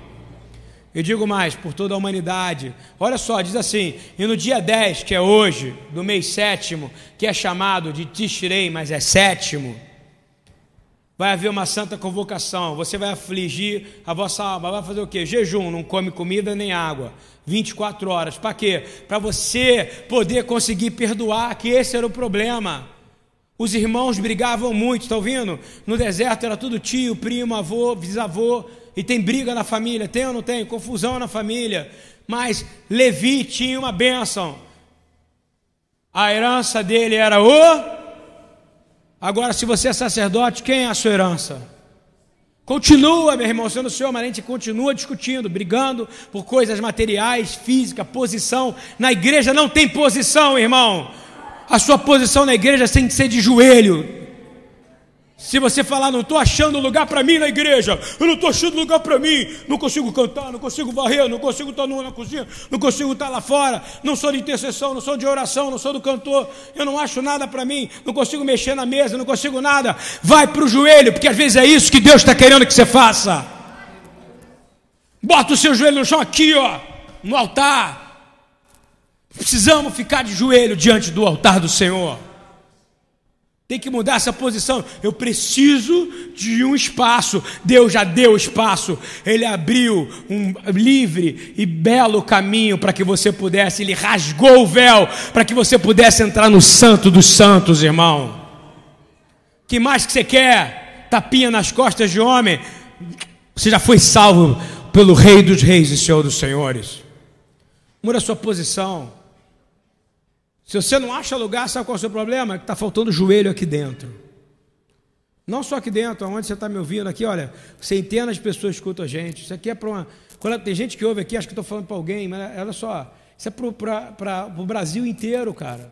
Eu digo mais, por toda a humanidade. Olha só, diz assim: e no dia 10, que é hoje, do mês sétimo, que é chamado de Tishrei, mas é sétimo, vai haver uma santa convocação. Você vai afligir a vossa alma. Vai fazer o quê? Jejum, não come comida nem água. 24 horas. Para quê? Para você poder conseguir perdoar, que esse era o problema. Os irmãos brigavam muito, está ouvindo? No deserto era tudo tio, primo, avô, bisavô e tem briga na família, tem ou não tem? Confusão na família. Mas Levi tinha uma bênção. A herança dele era o. Agora, se você é sacerdote, quem é a sua herança? Continua, meu irmão, sendo o senhor, mas a gente continua discutindo, brigando por coisas materiais, física, posição. Na igreja não tem posição, irmão. A sua posição na igreja tem que ser de joelho, Se você falar, não estou achando lugar para mim na igreja, eu não estou achando lugar para mim, não consigo cantar, não consigo varrer, não consigo estar na cozinha, não consigo estar lá fora, não sou de intercessão, não sou de oração, não sou do cantor, eu não acho nada para mim, não consigo mexer na mesa, não consigo nada. Vai para o joelho, porque às vezes é isso que Deus está querendo que você faça. Bota o seu joelho no chão aqui, ó, no altar. Precisamos ficar de joelho diante do altar do Senhor. Tem que mudar essa posição. Eu preciso de um espaço. Deus já deu espaço. Ele abriu um livre e belo caminho para que você pudesse. Ele rasgou o véu para que você pudesse entrar no Santo dos Santos, irmão. Que mais que você quer? Tapinha nas costas de homem. Você já foi salvo pelo Rei dos Reis e Senhor dos Senhores. Muda a sua posição. Se você não acha lugar, sabe qual é o seu problema? Que está faltando joelho aqui dentro. Não só aqui dentro, onde você está me ouvindo aqui, olha, centenas de pessoas escutam a gente. Isso aqui é para uma. Quando tem gente que ouve aqui, acho que estou falando para alguém, mas olha só, isso é para o Brasil inteiro, cara.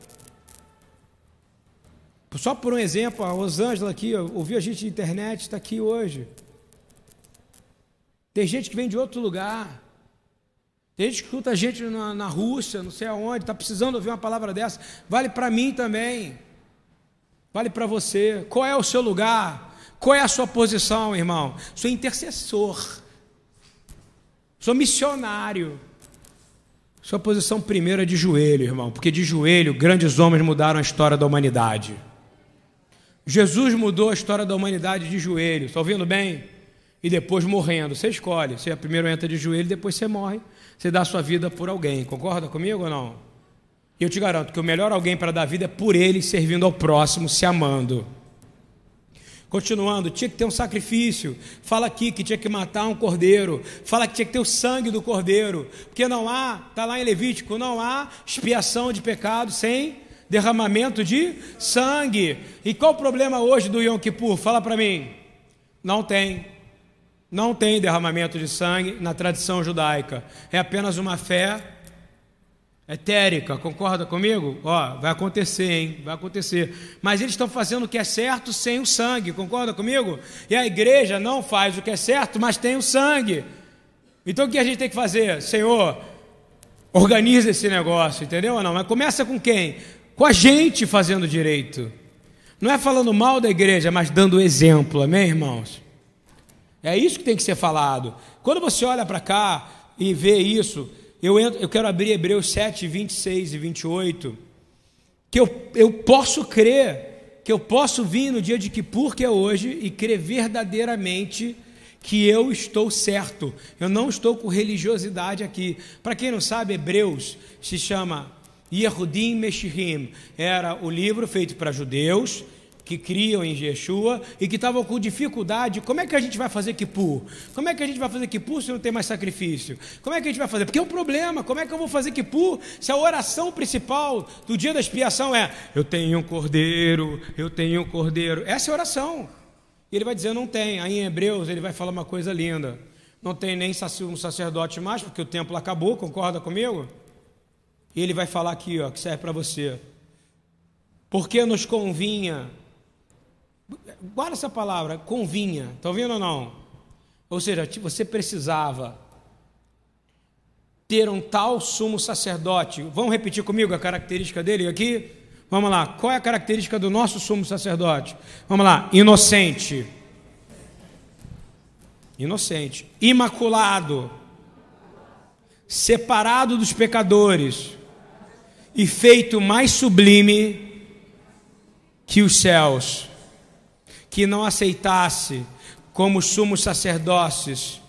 Só por um exemplo, a Rosângela aqui, ouviu a gente na internet, está aqui hoje. Tem gente que vem de outro lugar. Tem gente que escuta a gente na, na Rússia, não sei aonde, está precisando ouvir uma palavra dessa. Vale para mim também. Vale para você. Qual é o seu lugar? Qual é a sua posição, irmão? Sou intercessor. Sou missionário. Sua posição primeira é de joelho, irmão, porque de joelho grandes homens mudaram a história da humanidade. Jesus mudou a história da humanidade de joelho. Está ouvindo bem? E depois morrendo. Você escolhe. Você primeiro entra de joelho, depois você morre você dá sua vida por alguém. Concorda comigo ou não? Eu te garanto que o melhor alguém para dar vida é por ele, servindo ao próximo, se amando. Continuando, tinha que ter um sacrifício. Fala aqui que tinha que matar um cordeiro. Fala que tinha que ter o sangue do cordeiro. Porque não há, está lá em Levítico, não há expiação de pecado sem derramamento de sangue. E qual o problema hoje do Yom Kippur? Fala para mim. Não tem. Não tem derramamento de sangue na tradição judaica. É apenas uma fé etérica. Concorda comigo? Ó, vai acontecer, hein? Vai acontecer. Mas eles estão fazendo o que é certo sem o sangue. Concorda comigo? E a igreja não faz o que é certo, mas tem o sangue. Então o que a gente tem que fazer? Senhor, organiza esse negócio, entendeu ou não? Mas começa com quem? Com a gente fazendo direito. Não é falando mal da igreja, mas dando exemplo, amém, irmãos? É isso que tem que ser falado. Quando você olha para cá e vê isso, eu, entro, eu quero abrir Hebreus 7, 26 e 28, que eu, eu posso crer, que eu posso vir no dia de que é hoje, e crer verdadeiramente que eu estou certo. Eu não estou com religiosidade aqui. Para quem não sabe, Hebreus se chama Yehudim Meshirim. Era o livro feito para judeus que criam em Yeshua e que estavam com dificuldade. Como é que a gente vai fazer Kippur? Como é que a gente vai fazer Kippur se não tem mais sacrifício? Como é que a gente vai fazer? Porque é um problema. Como é que eu vou fazer Kippur se a oração principal do dia da expiação é: Eu tenho um cordeiro, eu tenho um cordeiro. Essa é a oração. E ele vai dizer: Não tem. Aí em Hebreus ele vai falar uma coisa linda. Não tem nem um sacerdote mais, porque o templo acabou, concorda comigo? E ele vai falar aqui, ó, que serve para você. Porque nos convinha guarda essa palavra, convinha, está ouvindo ou não? Ou seja, você precisava ter um tal sumo sacerdote. Vamos repetir comigo a característica dele aqui? Vamos lá, qual é a característica do nosso sumo sacerdote? Vamos lá, inocente. Inocente. Imaculado. Separado dos pecadores. E feito mais sublime que os céus que não aceitasse como sumos sacerdócios,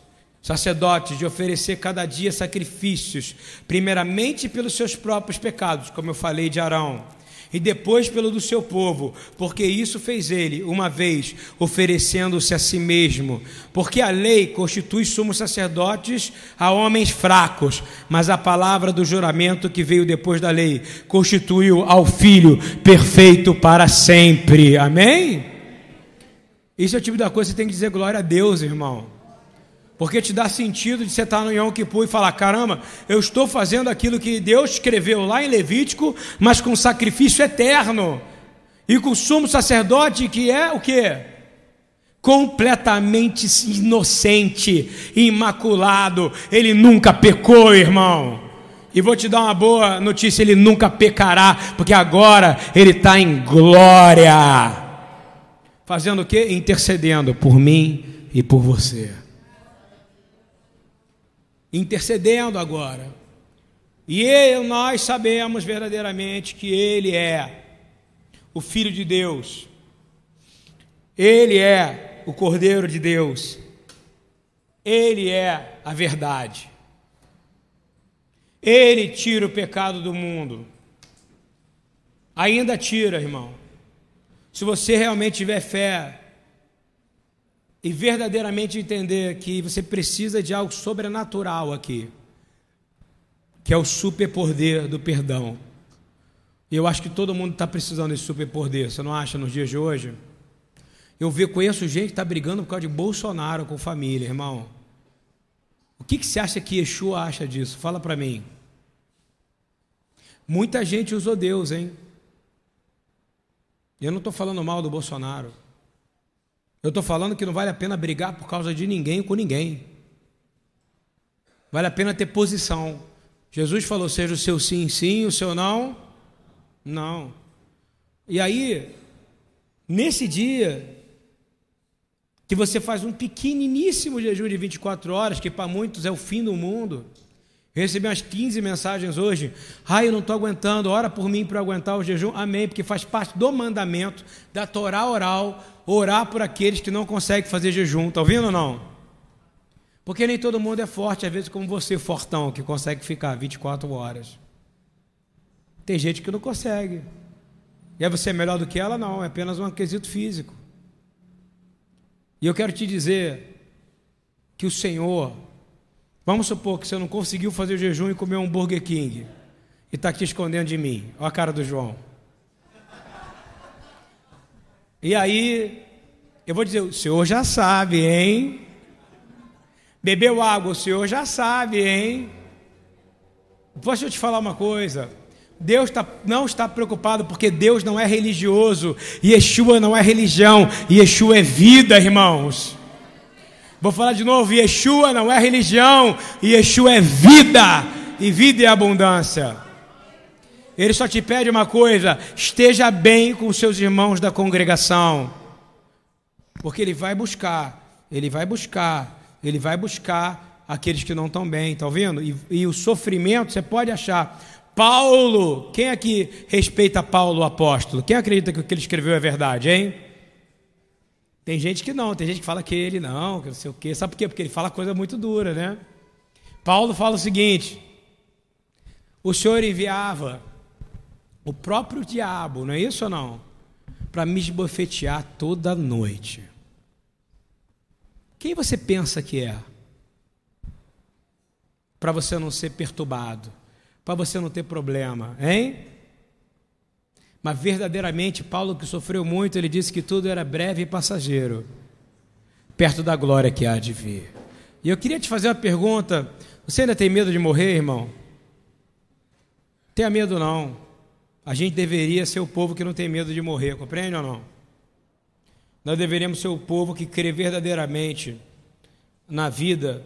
sacerdotes, de oferecer cada dia sacrifícios, primeiramente pelos seus próprios pecados, como eu falei de Arão, e depois pelo do seu povo, porque isso fez ele, uma vez, oferecendo-se a si mesmo. Porque a lei constitui sumos sacerdotes a homens fracos, mas a palavra do juramento que veio depois da lei constituiu ao filho perfeito para sempre. Amém? Isso é o tipo da coisa que você tem que dizer glória a Deus, irmão. Porque te dá sentido de você estar no Yom Kippur e falar: caramba, eu estou fazendo aquilo que Deus escreveu lá em Levítico, mas com sacrifício eterno. E com o sumo sacerdote que é o que? completamente inocente, imaculado. Ele nunca pecou, irmão. E vou te dar uma boa notícia: ele nunca pecará, porque agora ele está em glória. Fazendo o que? Intercedendo por mim e por você. Intercedendo agora. E nós sabemos verdadeiramente que Ele é o Filho de Deus, Ele é o Cordeiro de Deus, Ele é a verdade. Ele tira o pecado do mundo. Ainda tira, irmão. Se você realmente tiver fé e verdadeiramente entender que você precisa de algo sobrenatural aqui, que é o superpoder do perdão. E eu acho que todo mundo está precisando desse superpoder, você não acha, nos dias de hoje? Eu vi, conheço gente que está brigando por causa de Bolsonaro com família, irmão. O que, que você acha que Yeshua acha disso? Fala para mim. Muita gente usou Deus, hein? E eu não estou falando mal do Bolsonaro. Eu estou falando que não vale a pena brigar por causa de ninguém com ninguém. Vale a pena ter posição. Jesus falou: seja o seu sim, sim, o seu não, não. E aí, nesse dia, que você faz um pequeniníssimo jejum de 24 horas, que para muitos é o fim do mundo. Recebi umas 15 mensagens hoje. Ai, eu não estou aguentando, ora por mim para aguentar o jejum. Amém, porque faz parte do mandamento da Torá oral, orar por aqueles que não conseguem fazer jejum. Está ouvindo ou não? Porque nem todo mundo é forte, às vezes como você, fortão, que consegue ficar 24 horas. Tem gente que não consegue. E aí você é melhor do que ela? Não, é apenas um quesito físico. E eu quero te dizer que o Senhor Vamos supor que você não conseguiu fazer o jejum e comer um Burger King e está aqui escondendo de mim. Olha a cara do João. E aí, eu vou dizer: o senhor já sabe, hein? Bebeu água, o senhor já sabe, hein? Posso te falar uma coisa? Deus tá, não está preocupado porque Deus não é religioso, Yeshua não é religião, Yeshua é vida, irmãos. Vou falar de novo: Yeshua não é religião, Yeshua é vida, e vida é abundância. Ele só te pede uma coisa: esteja bem com seus irmãos da congregação, porque ele vai buscar, ele vai buscar, ele vai buscar aqueles que não estão bem, está ouvindo? E, e o sofrimento, você pode achar. Paulo, quem aqui respeita Paulo o apóstolo? Quem acredita que o que ele escreveu é verdade, hein? Tem gente que não, tem gente que fala que ele não, que não sei o quê. Sabe por quê? Porque ele fala coisa muito dura, né? Paulo fala o seguinte: o Senhor enviava o próprio diabo, não é isso ou não? Para me esbofetear toda noite. Quem você pensa que é? Para você não ser perturbado, para você não ter problema, hein? Mas verdadeiramente, Paulo, que sofreu muito, ele disse que tudo era breve e passageiro, perto da glória que há de vir. E eu queria te fazer uma pergunta: você ainda tem medo de morrer, irmão? Tenha medo não. A gente deveria ser o povo que não tem medo de morrer, compreende ou não? Nós deveríamos ser o povo que crê verdadeiramente na vida,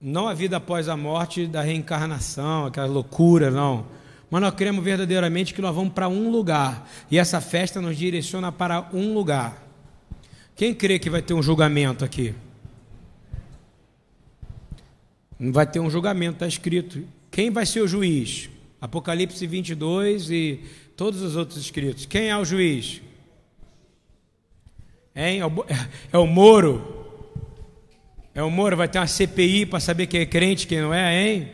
não a vida após a morte da reencarnação, aquela loucura, não mas nós cremos verdadeiramente que nós vamos para um lugar e essa festa nos direciona para um lugar. Quem crê que vai ter um julgamento aqui? Não vai ter um julgamento, está escrito. Quem vai ser o juiz? Apocalipse 22 e todos os outros escritos. Quem é o juiz? Hein? É o Moro. É o Moro, vai ter uma CPI para saber quem é crente, quem não é, hein?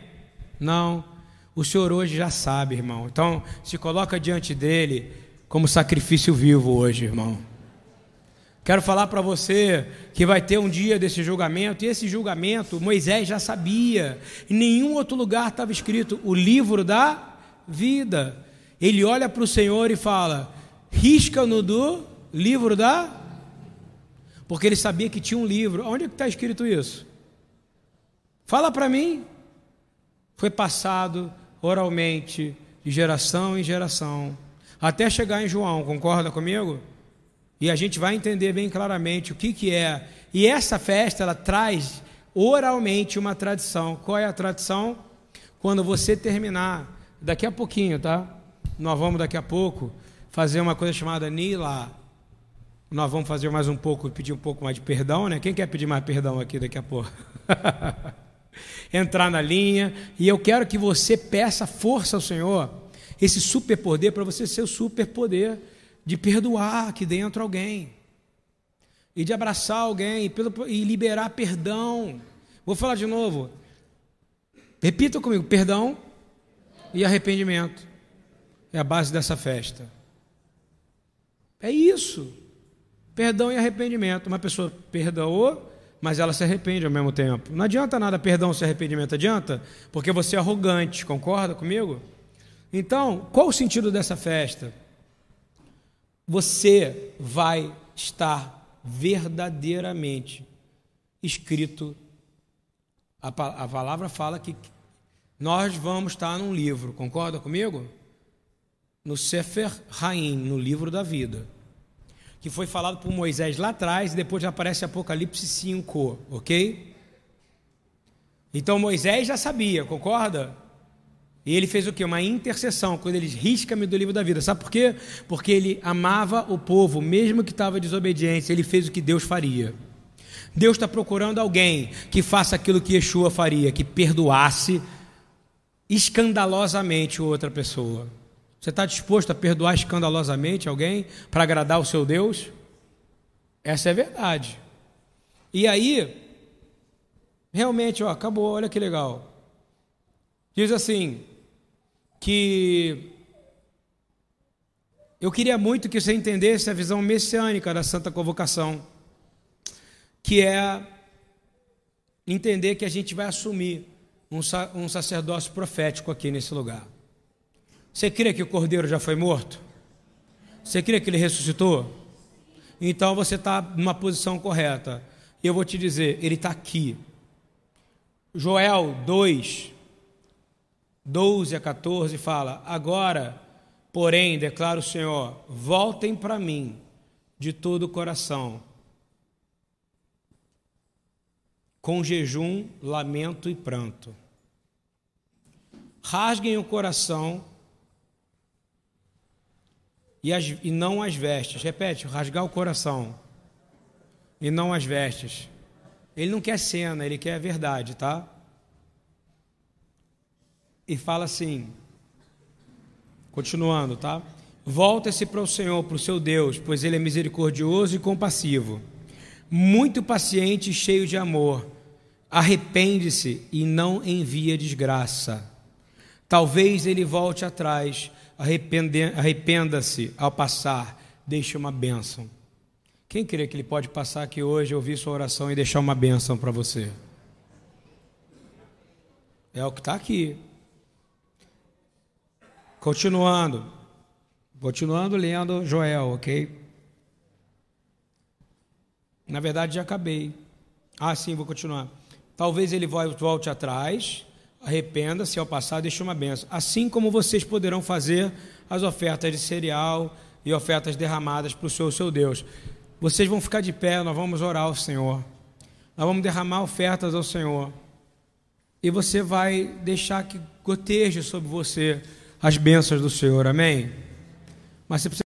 Não. O Senhor hoje já sabe, irmão. Então, se coloca diante dele como sacrifício vivo hoje, irmão. Quero falar para você que vai ter um dia desse julgamento, e esse julgamento Moisés já sabia. Em nenhum outro lugar estava escrito o livro da vida. Ele olha para o Senhor e fala: risca-no do livro da. Porque ele sabia que tinha um livro. Onde é que está escrito isso? Fala para mim. Foi passado oralmente, de geração em geração, até chegar em João, concorda comigo? E a gente vai entender bem claramente o que, que é. E essa festa, ela traz oralmente uma tradição. Qual é a tradição? Quando você terminar, daqui a pouquinho, tá? Nós vamos daqui a pouco fazer uma coisa chamada Nila. Nós vamos fazer mais um pouco, pedir um pouco mais de perdão, né? Quem quer pedir mais perdão aqui daqui a pouco? Entrar na linha. E eu quero que você peça força ao Senhor, esse superpoder, para você ser o superpoder de perdoar aqui dentro alguém. E de abraçar alguém e liberar perdão. Vou falar de novo. Repita comigo: perdão e arrependimento. É a base dessa festa. É isso. Perdão e arrependimento. Uma pessoa perdoou, mas ela se arrepende ao mesmo tempo. Não adianta nada perdão se arrependimento, adianta? Porque você é arrogante, concorda comigo? Então, qual o sentido dessa festa? Você vai estar verdadeiramente escrito. A, a palavra fala que nós vamos estar num livro, concorda comigo? No Sefer Haim, no livro da vida, que foi falado por Moisés lá atrás e depois aparece Apocalipse 5, ok? Então Moisés já sabia, concorda? E ele fez o que? Uma intercessão, quando ele risca-me do livro da vida. Sabe por quê? Porque ele amava o povo, mesmo que estava desobediente, ele fez o que Deus faria. Deus está procurando alguém que faça aquilo que Yeshua faria, que perdoasse escandalosamente outra pessoa. Você está disposto a perdoar escandalosamente alguém para agradar o seu Deus? Essa é a verdade. E aí, realmente, ó, acabou, olha que legal. Diz assim: que eu queria muito que você entendesse a visão messiânica da Santa Convocação, que é entender que a gente vai assumir um, sacerdócio profético aqui nesse lugar. Você crê que o cordeiro já foi morto? Você crê que ele ressuscitou? Então você está numa posição correta. Eu vou te dizer, ele está aqui. Joel 2, 12 a 14 fala: Agora, porém, declara o Senhor, voltem para mim de todo o coração com jejum, lamento e pranto. Rasguem o coração e, as, e não as vestes. Repete, rasgar o coração e não as vestes. Ele não quer cena, ele quer a verdade, tá? E fala assim, continuando, tá? Volta-se para o Senhor, para o seu Deus, pois Ele é misericordioso e compassivo, muito paciente e cheio de amor arrepende-se e não envia desgraça. Talvez ele volte atrás, arrependa-se ao passar, deixe uma bênção. Quem crê que ele pode passar aqui hoje, ouvir sua oração e deixar uma bênção para você? É o que está aqui. Continuando. Continuando lendo Joel, ok? Na verdade, já acabei. Ah, sim, vou continuar. Talvez ele volte atrás, arrependa-se ao passado e deixe uma benção. Assim como vocês poderão fazer as ofertas de cereal e ofertas derramadas para o seu, seu Deus. Vocês vão ficar de pé, nós vamos orar ao Senhor. Nós vamos derramar ofertas ao Senhor. E você vai deixar que goteje sobre você as bênçãos do Senhor. Amém? Mas você precisa